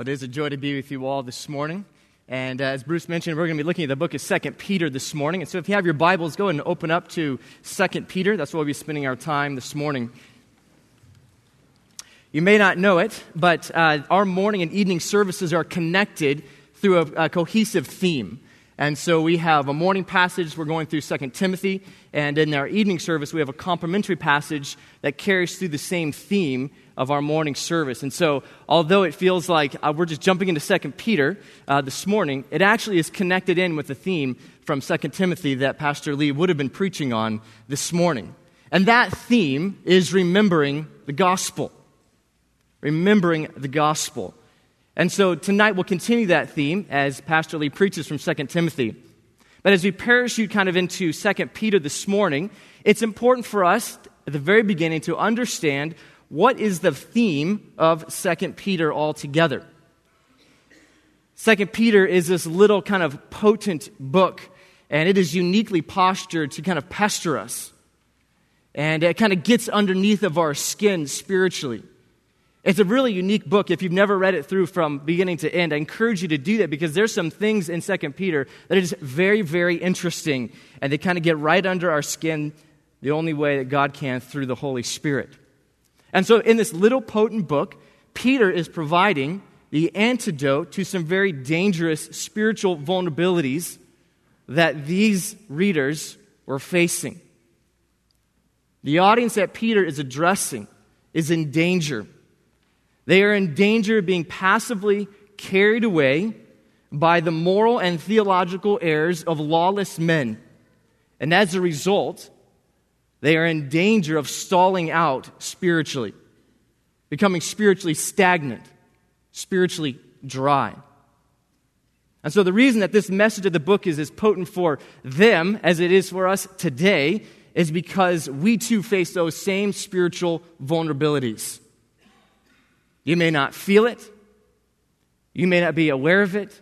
Well, it is a joy to be with you all this morning. And uh, as Bruce mentioned, we're going to be looking at the book of 2 Peter this morning. And so if you have your Bibles, go ahead and open up to 2 Peter. That's where we'll be spending our time this morning. You may not know it, but uh, our morning and evening services are connected through a, a cohesive theme. And so we have a morning passage, we're going through 2 Timothy, and in our evening service, we have a complementary passage that carries through the same theme of our morning service. And so, although it feels like uh, we're just jumping into 2 Peter uh, this morning, it actually is connected in with the theme from 2 Timothy that Pastor Lee would have been preaching on this morning. And that theme is remembering the gospel. Remembering the gospel. And so tonight we'll continue that theme as Pastor Lee preaches from 2 Timothy. But as we parachute kind of into 2 Peter this morning, it's important for us at the very beginning to understand what is the theme of 2 Peter altogether. 2 Peter is this little kind of potent book, and it is uniquely postured to kind of pester us. And it kind of gets underneath of our skin spiritually. It's a really unique book. If you've never read it through from beginning to end, I encourage you to do that because there's some things in 2 Peter that are just very, very interesting, and they kind of get right under our skin the only way that God can through the Holy Spirit. And so, in this little potent book, Peter is providing the antidote to some very dangerous spiritual vulnerabilities that these readers were facing. The audience that Peter is addressing is in danger they are in danger of being passively carried away by the moral and theological errors of lawless men. And as a result, they are in danger of stalling out spiritually, becoming spiritually stagnant, spiritually dry. And so, the reason that this message of the book is as potent for them as it is for us today is because we too face those same spiritual vulnerabilities. You may not feel it. You may not be aware of it.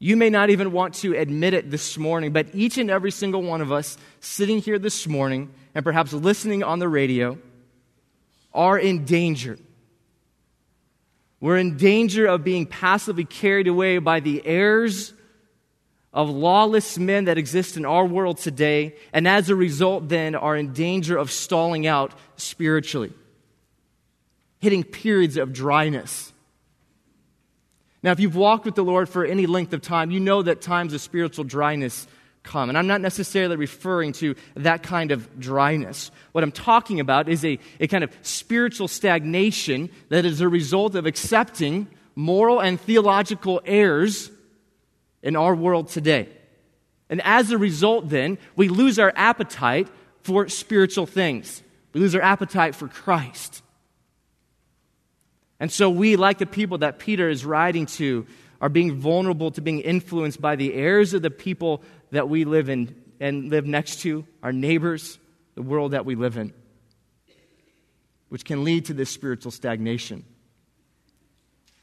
You may not even want to admit it this morning, but each and every single one of us sitting here this morning and perhaps listening on the radio are in danger. We're in danger of being passively carried away by the errors of lawless men that exist in our world today, and as a result, then are in danger of stalling out spiritually hitting periods of dryness. Now, if you've walked with the Lord for any length of time, you know that times of spiritual dryness come. And I'm not necessarily referring to that kind of dryness. What I'm talking about is a, a kind of spiritual stagnation that is a result of accepting moral and theological errors in our world today. And as a result, then, we lose our appetite for spiritual things. We lose our appetite for Christ. And so we, like the people that Peter is writing to, are being vulnerable to being influenced by the errors of the people that we live in and live next to, our neighbors, the world that we live in, which can lead to this spiritual stagnation.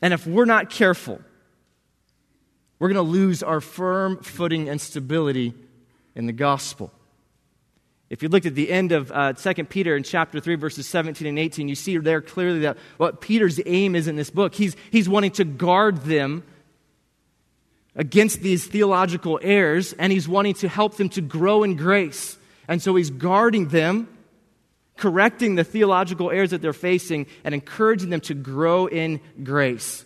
And if we're not careful, we're going to lose our firm footing and stability in the gospel. If you looked at the end of uh, 2 Peter in chapter 3, verses 17 and 18, you see there clearly that what Peter's aim is in this book. He's, he's wanting to guard them against these theological errors, and he's wanting to help them to grow in grace. And so he's guarding them, correcting the theological errors that they're facing, and encouraging them to grow in grace.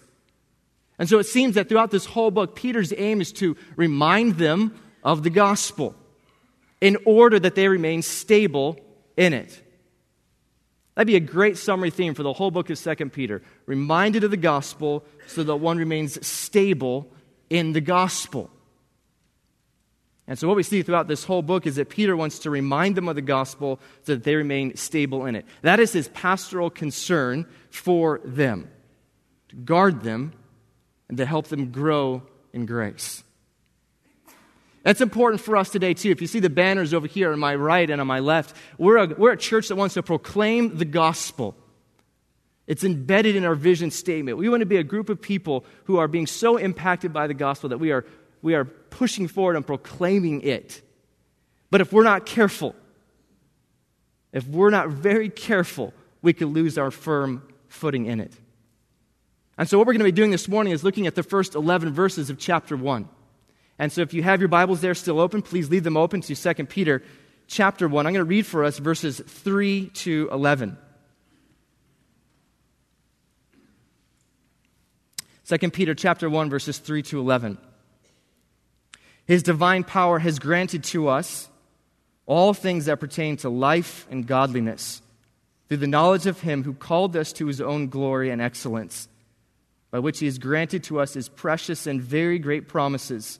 And so it seems that throughout this whole book, Peter's aim is to remind them of the gospel in order that they remain stable in it. That'd be a great summary theme for the whole book of 2 Peter. Reminded of the gospel so that one remains stable in the gospel. And so, what we see throughout this whole book is that Peter wants to remind them of the gospel so that they remain stable in it. That is his pastoral concern for them to guard them and to help them grow in grace. That's important for us today, too. If you see the banners over here on my right and on my left, we're a, we're a church that wants to proclaim the gospel. It's embedded in our vision statement. We want to be a group of people who are being so impacted by the gospel that we are, we are pushing forward and proclaiming it. But if we're not careful, if we're not very careful, we could lose our firm footing in it. And so, what we're going to be doing this morning is looking at the first 11 verses of chapter 1. And so, if you have your Bibles there still open, please leave them open to 2 Peter chapter 1. I'm going to read for us verses 3 to 11. 2 Peter chapter 1 verses 3 to 11. His divine power has granted to us all things that pertain to life and godliness through the knowledge of him who called us to his own glory and excellence by which he has granted to us his precious and very great promises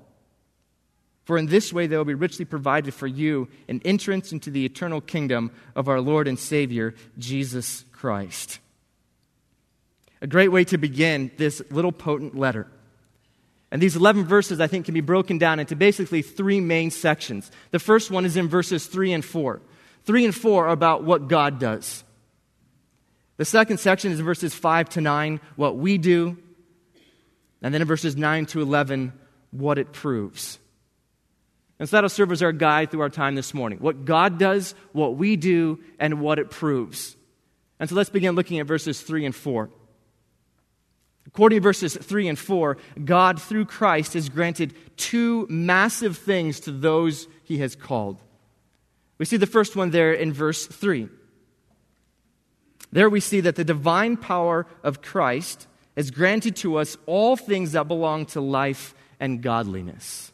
For in this way they will be richly provided for you an entrance into the eternal kingdom of our Lord and Savior, Jesus Christ. A great way to begin this little potent letter. And these 11 verses, I think, can be broken down into basically three main sections. The first one is in verses 3 and 4. 3 and 4 are about what God does. The second section is verses 5 to 9, what we do. And then in verses 9 to 11, what it proves. And so that'll serve as our guide through our time this morning. What God does, what we do, and what it proves. And so let's begin looking at verses 3 and 4. According to verses 3 and 4, God, through Christ, has granted two massive things to those he has called. We see the first one there in verse 3. There we see that the divine power of Christ has granted to us all things that belong to life and godliness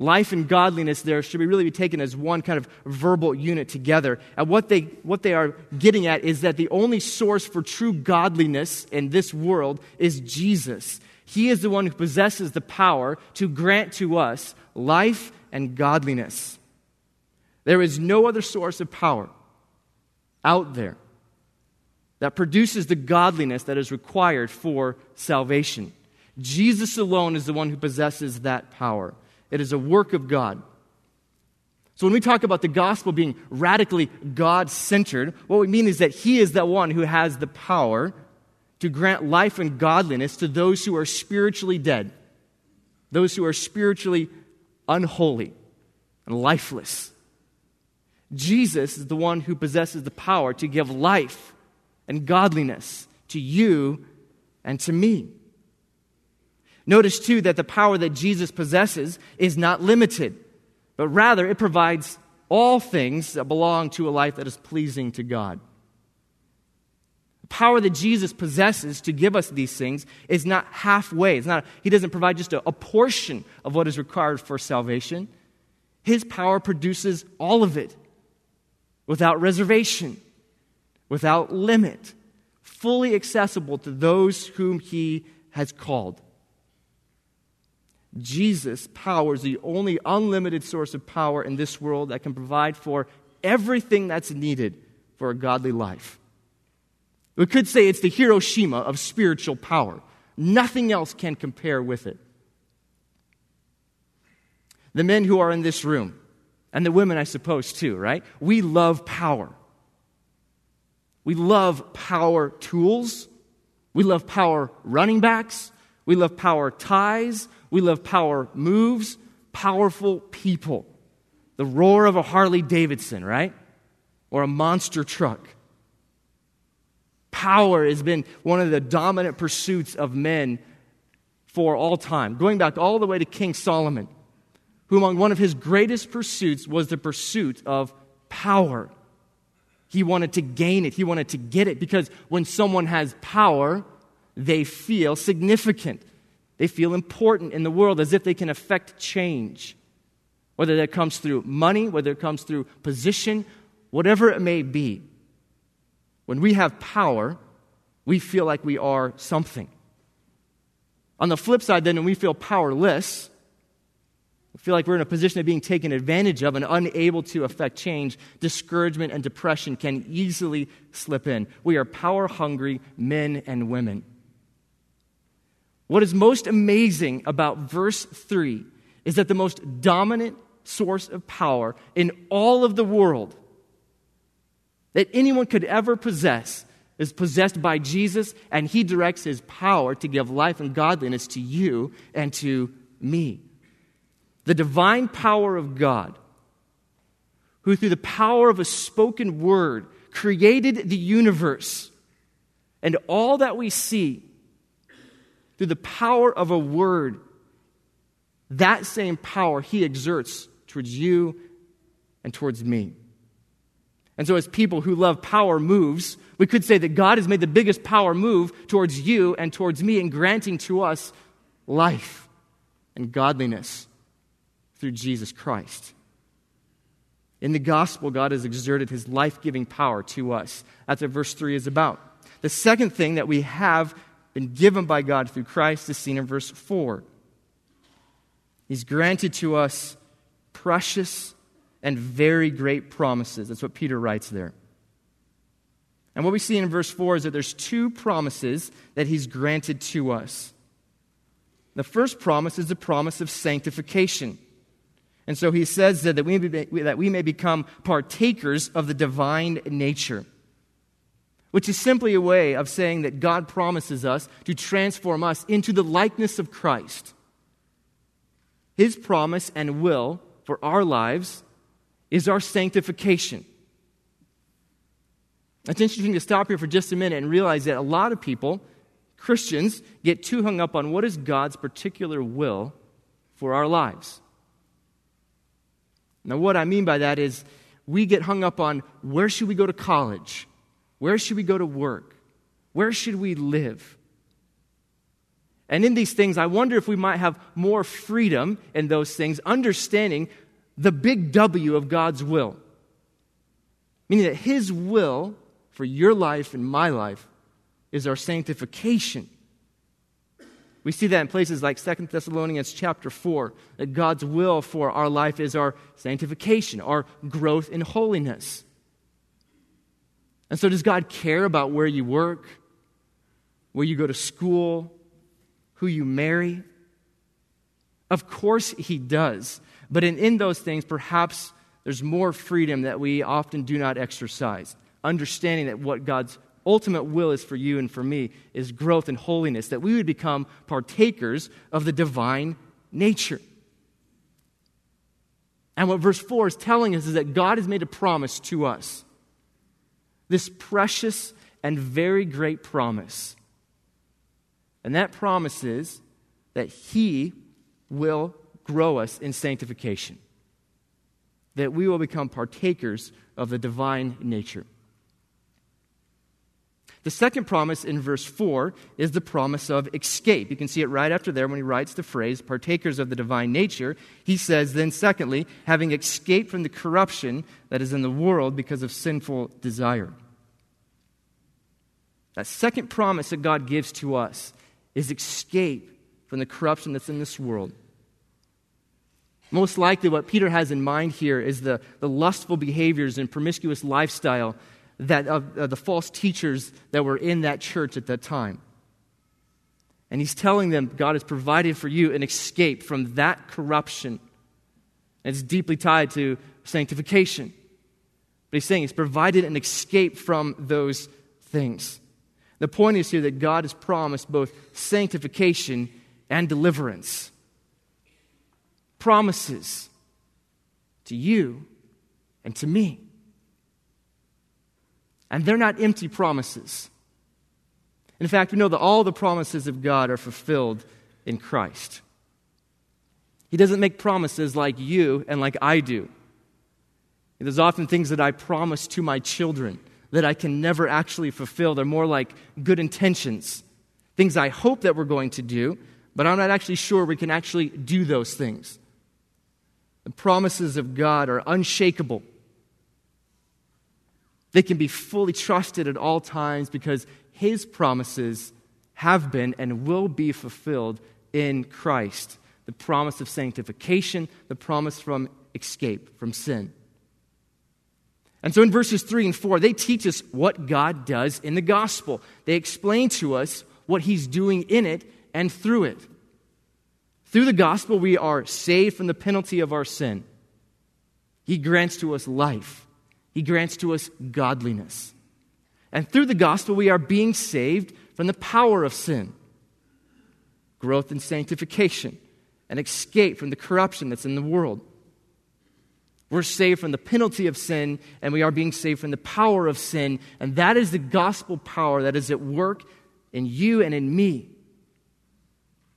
life and godliness there should be really be taken as one kind of verbal unit together. And what they, what they are getting at is that the only source for true godliness in this world is Jesus. He is the one who possesses the power to grant to us life and godliness. There is no other source of power out there that produces the godliness that is required for salvation. Jesus alone is the one who possesses that power. It is a work of God. So when we talk about the gospel being radically God centered, what we mean is that He is the one who has the power to grant life and godliness to those who are spiritually dead, those who are spiritually unholy and lifeless. Jesus is the one who possesses the power to give life and godliness to you and to me. Notice, too, that the power that Jesus possesses is not limited, but rather it provides all things that belong to a life that is pleasing to God. The power that Jesus possesses to give us these things is not halfway. It's not, he doesn't provide just a, a portion of what is required for salvation. His power produces all of it without reservation, without limit, fully accessible to those whom he has called. Jesus' power is the only unlimited source of power in this world that can provide for everything that's needed for a godly life. We could say it's the Hiroshima of spiritual power. Nothing else can compare with it. The men who are in this room, and the women, I suppose, too, right? We love power. We love power tools. We love power running backs. We love power ties. We love power moves, powerful people. The roar of a Harley Davidson, right? Or a monster truck. Power has been one of the dominant pursuits of men for all time, going back all the way to King Solomon, who, among one of his greatest pursuits, was the pursuit of power. He wanted to gain it, he wanted to get it, because when someone has power, they feel significant. They feel important in the world as if they can affect change. Whether that comes through money, whether it comes through position, whatever it may be. When we have power, we feel like we are something. On the flip side, then, when we feel powerless, we feel like we're in a position of being taken advantage of and unable to affect change, discouragement and depression can easily slip in. We are power hungry men and women. What is most amazing about verse 3 is that the most dominant source of power in all of the world that anyone could ever possess is possessed by Jesus, and he directs his power to give life and godliness to you and to me. The divine power of God, who through the power of a spoken word created the universe and all that we see, through the power of a word, that same power he exerts towards you and towards me. And so, as people who love power moves, we could say that God has made the biggest power move towards you and towards me in granting to us life and godliness through Jesus Christ. In the gospel, God has exerted his life giving power to us. That's what verse 3 is about. The second thing that we have been given by God through Christ is seen in verse 4. He's granted to us precious and very great promises. That's what Peter writes there. And what we see in verse 4 is that there's two promises that he's granted to us. The first promise is the promise of sanctification. And so he says that, that, we that we may become partakers of the divine nature, which is simply a way of saying that God promises us to transform us into the likeness of Christ. His promise and will for our lives is our sanctification. It's interesting to stop here for just a minute and realize that a lot of people, Christians, get too hung up on what is God's particular will for our lives. Now, what I mean by that is we get hung up on where should we go to college? Where should we go to work? Where should we live? And in these things, I wonder if we might have more freedom in those things, understanding the big W of God's will. Meaning that His will for your life and my life is our sanctification. We see that in places like 2 Thessalonians chapter 4, that God's will for our life is our sanctification, our growth in holiness. And so, does God care about where you work, where you go to school, who you marry? Of course, He does. But in, in those things, perhaps there's more freedom that we often do not exercise. Understanding that what God's ultimate will is for you and for me is growth and holiness, that we would become partakers of the divine nature. And what verse 4 is telling us is that God has made a promise to us. This precious and very great promise. And that promise is that He will grow us in sanctification, that we will become partakers of the divine nature. The second promise in verse 4 is the promise of escape. You can see it right after there when he writes the phrase, partakers of the divine nature. He says, then, secondly, having escaped from the corruption that is in the world because of sinful desire. That second promise that God gives to us is escape from the corruption that's in this world. Most likely, what Peter has in mind here is the, the lustful behaviors and promiscuous lifestyle that, of, of the false teachers that were in that church at that time. And he's telling them God has provided for you an escape from that corruption. And it's deeply tied to sanctification. But he's saying he's provided an escape from those things. The point is here that God has promised both sanctification and deliverance promises to you and to me. And they're not empty promises. In fact, we know that all the promises of God are fulfilled in Christ. He doesn't make promises like you and like I do. There's often things that I promise to my children that I can never actually fulfill. They're more like good intentions, things I hope that we're going to do, but I'm not actually sure we can actually do those things. The promises of God are unshakable. They can be fully trusted at all times because His promises have been and will be fulfilled in Christ. The promise of sanctification, the promise from escape from sin. And so in verses 3 and 4, they teach us what God does in the gospel. They explain to us what He's doing in it and through it. Through the gospel, we are saved from the penalty of our sin. He grants to us life, He grants to us godliness. And through the gospel, we are being saved from the power of sin, growth and sanctification, and escape from the corruption that's in the world. We're saved from the penalty of sin, and we are being saved from the power of sin. And that is the gospel power that is at work in you and in me,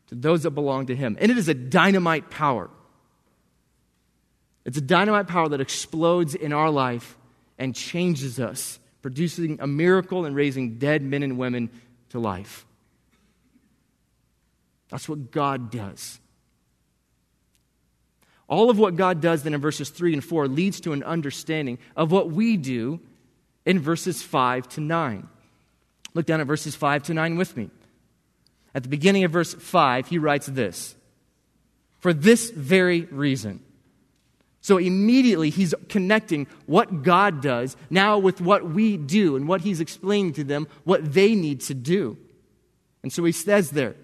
to those that belong to Him. And it is a dynamite power. It's a dynamite power that explodes in our life and changes us, producing a miracle and raising dead men and women to life. That's what God does. All of what God does then in verses 3 and 4 leads to an understanding of what we do in verses 5 to 9. Look down at verses 5 to 9 with me. At the beginning of verse 5, he writes this For this very reason. So immediately he's connecting what God does now with what we do and what he's explaining to them what they need to do. And so he says there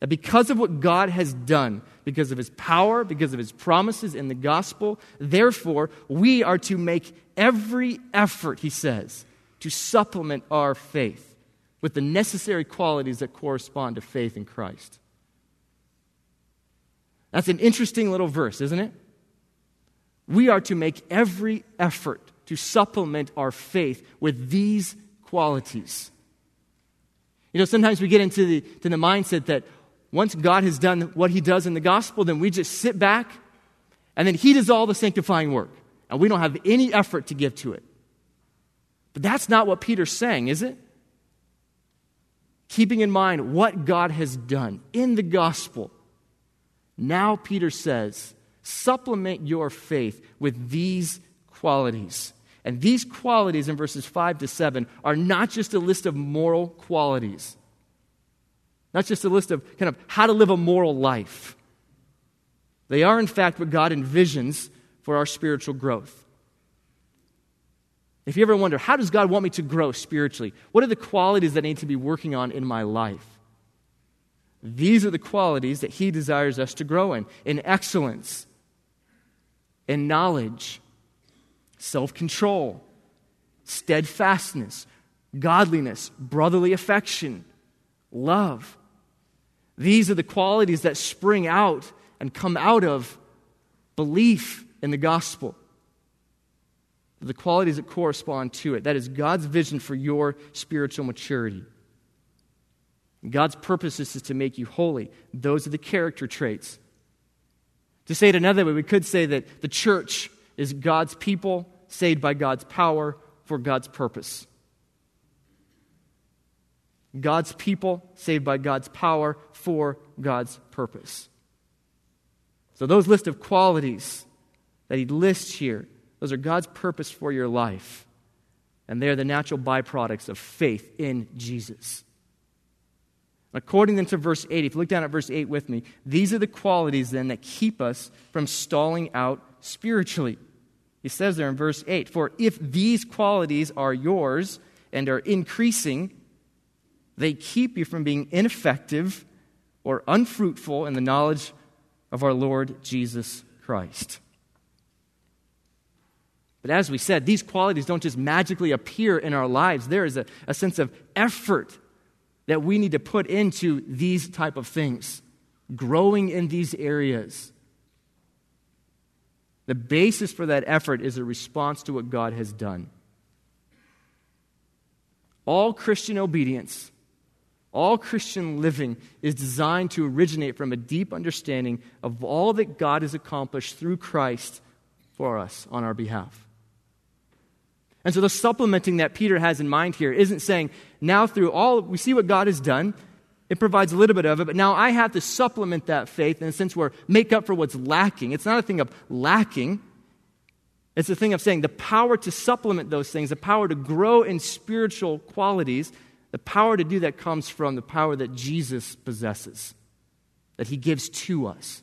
that because of what God has done, because of his power, because of his promises in the gospel. Therefore, we are to make every effort, he says, to supplement our faith with the necessary qualities that correspond to faith in Christ. That's an interesting little verse, isn't it? We are to make every effort to supplement our faith with these qualities. You know, sometimes we get into the, to the mindset that, once God has done what he does in the gospel, then we just sit back and then he does all the sanctifying work. And we don't have any effort to give to it. But that's not what Peter's saying, is it? Keeping in mind what God has done in the gospel. Now, Peter says, supplement your faith with these qualities. And these qualities in verses 5 to 7 are not just a list of moral qualities. Not just a list of kind of how to live a moral life. They are, in fact, what God envisions for our spiritual growth. If you ever wonder, how does God want me to grow spiritually? What are the qualities that I need to be working on in my life? These are the qualities that He desires us to grow in in excellence, in knowledge, self control, steadfastness, godliness, brotherly affection, love. These are the qualities that spring out and come out of belief in the gospel. The qualities that correspond to it. That is God's vision for your spiritual maturity. God's purpose is to make you holy. Those are the character traits. To say it another way, we could say that the church is God's people saved by God's power for God's purpose. God's people saved by God's power for God's purpose. So, those list of qualities that he lists here, those are God's purpose for your life. And they are the natural byproducts of faith in Jesus. According then to verse 8, if you look down at verse 8 with me, these are the qualities then that keep us from stalling out spiritually. He says there in verse 8, For if these qualities are yours and are increasing, they keep you from being ineffective or unfruitful in the knowledge of our Lord Jesus Christ. But as we said, these qualities don't just magically appear in our lives. There is a, a sense of effort that we need to put into these type of things, growing in these areas. The basis for that effort is a response to what God has done. All Christian obedience all Christian living is designed to originate from a deep understanding of all that God has accomplished through Christ for us on our behalf. And so the supplementing that Peter has in mind here isn't saying, now through all, we see what God has done. It provides a little bit of it, but now I have to supplement that faith in a sense where make up for what's lacking. It's not a thing of lacking. It's a thing of saying the power to supplement those things, the power to grow in spiritual qualities, the power to do that comes from the power that Jesus possesses, that he gives to us.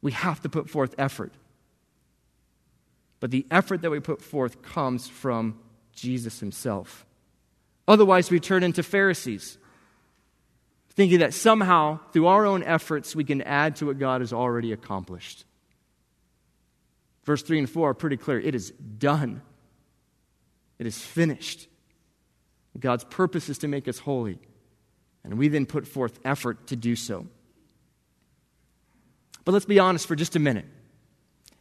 We have to put forth effort. But the effort that we put forth comes from Jesus himself. Otherwise, we turn into Pharisees, thinking that somehow, through our own efforts, we can add to what God has already accomplished. Verse 3 and 4 are pretty clear. It is done, it is finished. God's purpose is to make us holy, and we then put forth effort to do so. But let's be honest for just a minute.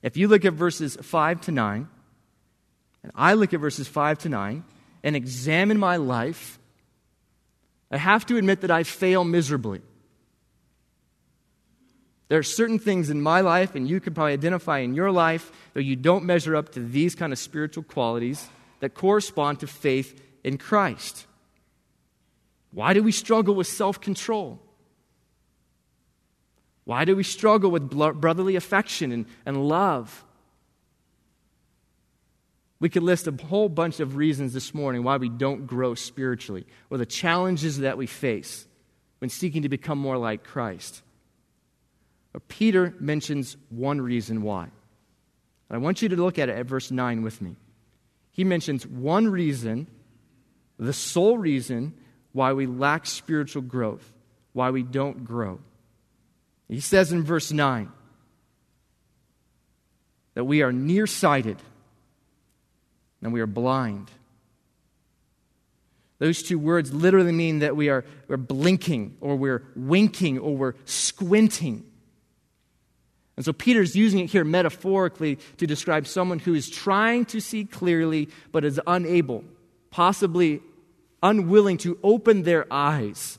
If you look at verses 5 to 9, and I look at verses 5 to 9 and examine my life, I have to admit that I fail miserably. There are certain things in my life, and you could probably identify in your life, that you don't measure up to these kind of spiritual qualities that correspond to faith in Christ. Why do we struggle with self control? Why do we struggle with brotherly affection and, and love? We could list a whole bunch of reasons this morning why we don't grow spiritually or the challenges that we face when seeking to become more like Christ. But Peter mentions one reason why. And I want you to look at it at verse 9 with me. He mentions one reason, the sole reason why we lack spiritual growth, why we don't grow. He says in verse 9 that we are nearsighted and we are blind. Those two words literally mean that we are we're blinking or we're winking or we're squinting. And so Peter's using it here metaphorically to describe someone who is trying to see clearly but is unable, possibly unwilling to open their eyes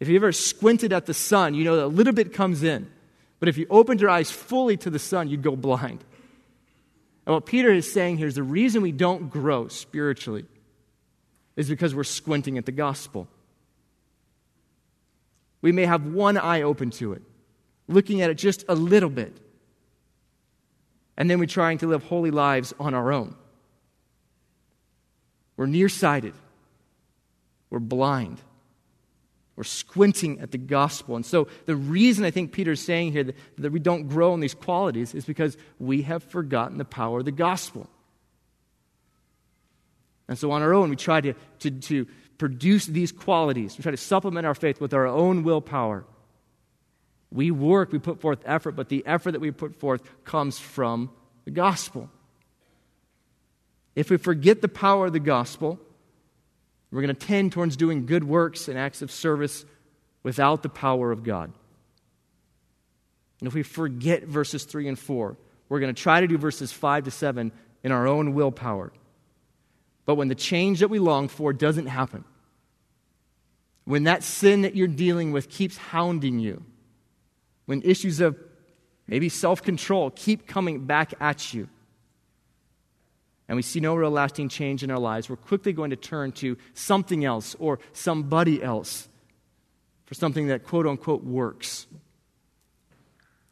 if you ever squinted at the sun, you know that a little bit comes in. But if you opened your eyes fully to the sun, you'd go blind. And what Peter is saying here is the reason we don't grow spiritually is because we're squinting at the gospel. We may have one eye open to it, looking at it just a little bit. And then we're trying to live holy lives on our own. We're nearsighted. We're blind. We're squinting at the gospel. And so, the reason I think Peter's saying here that, that we don't grow in these qualities is because we have forgotten the power of the gospel. And so, on our own, we try to, to, to produce these qualities. We try to supplement our faith with our own willpower. We work, we put forth effort, but the effort that we put forth comes from the gospel. If we forget the power of the gospel, we're going to tend towards doing good works and acts of service without the power of God. And if we forget verses 3 and 4, we're going to try to do verses 5 to 7 in our own willpower. But when the change that we long for doesn't happen, when that sin that you're dealing with keeps hounding you, when issues of maybe self control keep coming back at you, and we see no real lasting change in our lives, we're quickly going to turn to something else or somebody else for something that quote unquote works.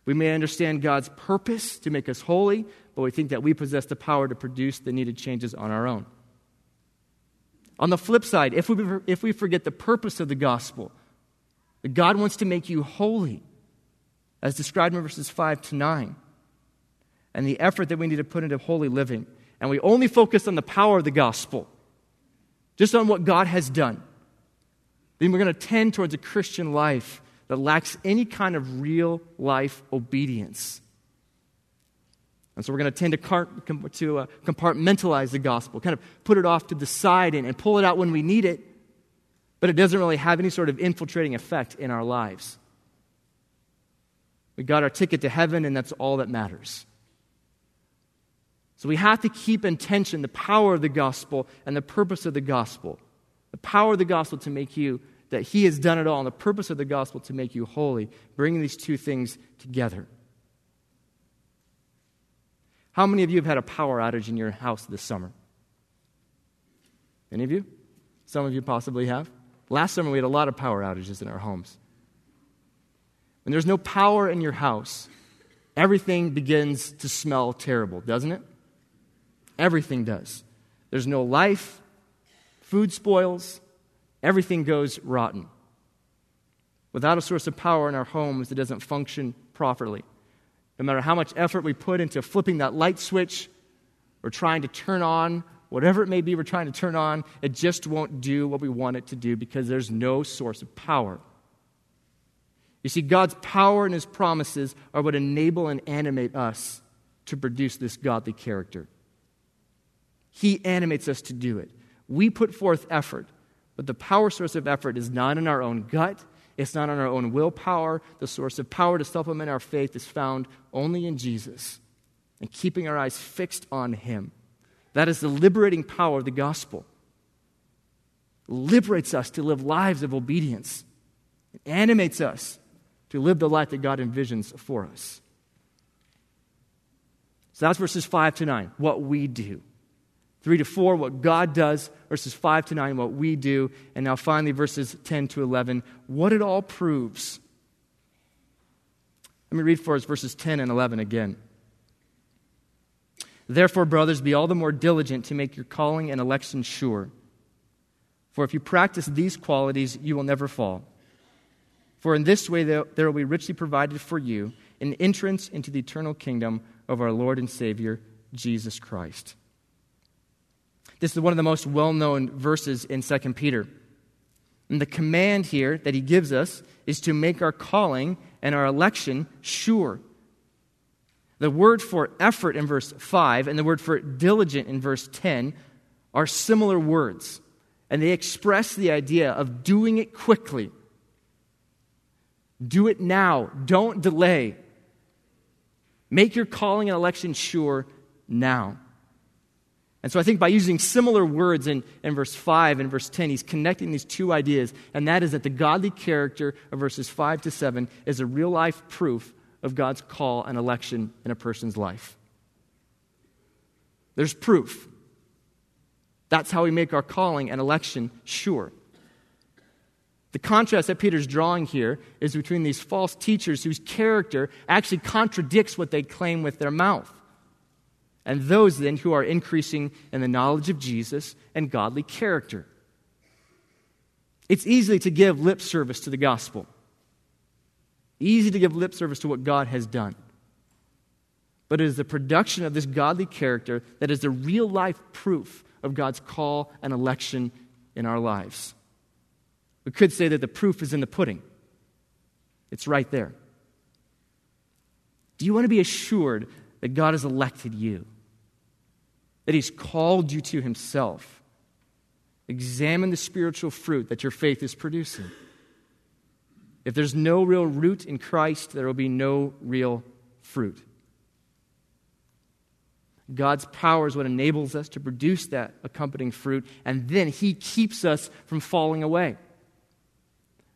We may understand God's purpose to make us holy, but we think that we possess the power to produce the needed changes on our own. On the flip side, if we, if we forget the purpose of the gospel, that God wants to make you holy, as described in verses 5 to 9, and the effort that we need to put into holy living, and we only focus on the power of the gospel, just on what God has done, then we're going to tend towards a Christian life that lacks any kind of real life obedience. And so we're going to tend to, uh, compartmentalize the gospel, kind of put it off to the side and, and pull it out when we need it, but it doesn't really have any sort of infiltrating effect in our lives. We got our ticket to heaven, and that's all that matters. So we have to keep in tension the power of the gospel and the purpose of the gospel. The power of the gospel to make you, that He has done it all, and the purpose of the gospel to make you holy, bringing these two things together. How many of you have had a power outage in your house this summer? Any of you? Some of you possibly have. Last summer, we had a lot of power outages in our homes. When there's no power in your house, everything begins to smell terrible, doesn't it? Everything does. There's no life, food spoils, everything goes rotten. Without a source of power in our homes, it doesn't function properly. No matter how much effort we put into flipping that light switch or trying to turn on whatever it may be we're trying to turn on, it just won't do what we want it to do because there's no source of power. You see, God's power and His promises are what enable and animate us to produce this godly character. He animates us to do it. We put forth effort, but the power source of effort is not in our own gut, it's not in our own willpower. The source of power to supplement our faith is found only in Jesus and keeping our eyes fixed on Him. That is the liberating power of the gospel. Liberates us to live lives of obedience. It animates us to live the life that God envisions for us. So that's verses 5 to 9, what we do. 3 to 4, what God does, verses 5 to 9, what we do, and now finally verses 10 to 11, what it all proves. Let me read for us verses 10 and 11 again. Therefore, brothers, be all the more diligent to make your calling and election sure. For if you practice these qualities, you will never fall. For in this way there will be richly provided for you an entrance into the eternal kingdom of our Lord and Savior, Jesus Christ. This is one of the most well known verses in 2 Peter. And the command here that he gives us is to make our calling and our election sure. The word for effort in verse 5 and the word for diligent in verse 10 are similar words, and they express the idea of doing it quickly. Do it now, don't delay. Make your calling and election sure now. And so I think by using similar words in, in verse 5 and verse 10, he's connecting these two ideas, and that is that the godly character of verses 5 to 7 is a real life proof of God's call and election in a person's life. There's proof. That's how we make our calling and election sure. The contrast that Peter's drawing here is between these false teachers whose character actually contradicts what they claim with their mouth and those then who are increasing in the knowledge of Jesus and godly character. It's easy to give lip service to the gospel, easy to give lip service to what God has done. But it is the production of this godly character that is the real life proof of God's call and election in our lives. We could say that the proof is in the pudding, it's right there. Do you want to be assured that God has elected you? That He's called you to Himself. Examine the spiritual fruit that your faith is producing. If there's no real root in Christ, there will be no real fruit. God's power is what enables us to produce that accompanying fruit, and then He keeps us from falling away.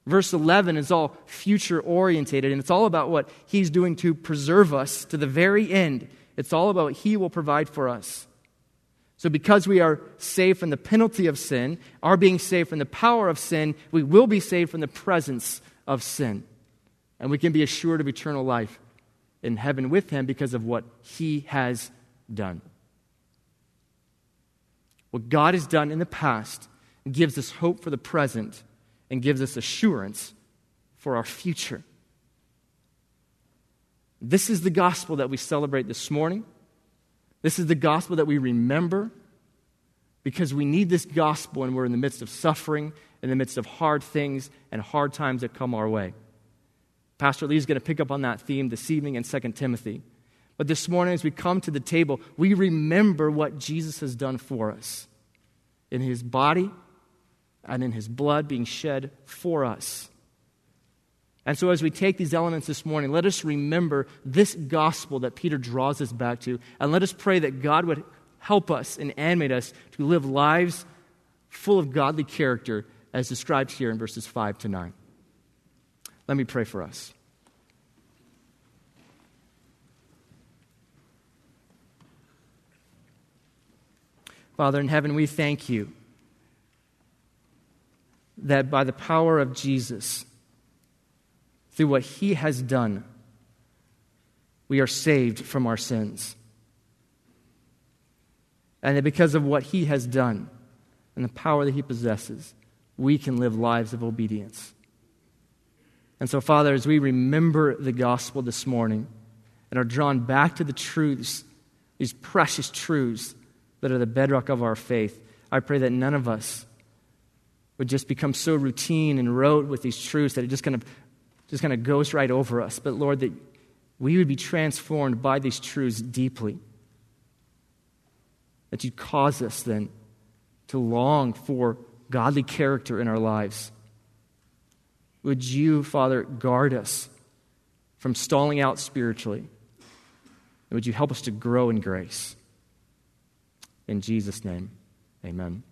Verse 11 is all future orientated, and it's all about what He's doing to preserve us to the very end. It's all about He will provide for us. So, because we are saved from the penalty of sin, are being saved from the power of sin, we will be saved from the presence of sin. And we can be assured of eternal life in heaven with Him because of what He has done. What God has done in the past gives us hope for the present and gives us assurance for our future. This is the gospel that we celebrate this morning. This is the gospel that we remember because we need this gospel when we're in the midst of suffering, in the midst of hard things and hard times that come our way. Pastor Lee is going to pick up on that theme this evening in 2 Timothy. But this morning, as we come to the table, we remember what Jesus has done for us in his body and in his blood being shed for us. And so, as we take these elements this morning, let us remember this gospel that Peter draws us back to, and let us pray that God would help us and animate us to live lives full of godly character, as described here in verses 5 to 9. Let me pray for us. Father in heaven, we thank you that by the power of Jesus, through what he has done, we are saved from our sins. And that because of what he has done and the power that he possesses, we can live lives of obedience. And so, Father, as we remember the gospel this morning and are drawn back to the truths, these precious truths that are the bedrock of our faith, I pray that none of us would just become so routine and rote with these truths that it just kind of just kind of goes right over us. But Lord, that we would be transformed by these truths deeply. That you'd cause us then to long for godly character in our lives. Would you, Father, guard us from stalling out spiritually? And would you help us to grow in grace? In Jesus' name, amen.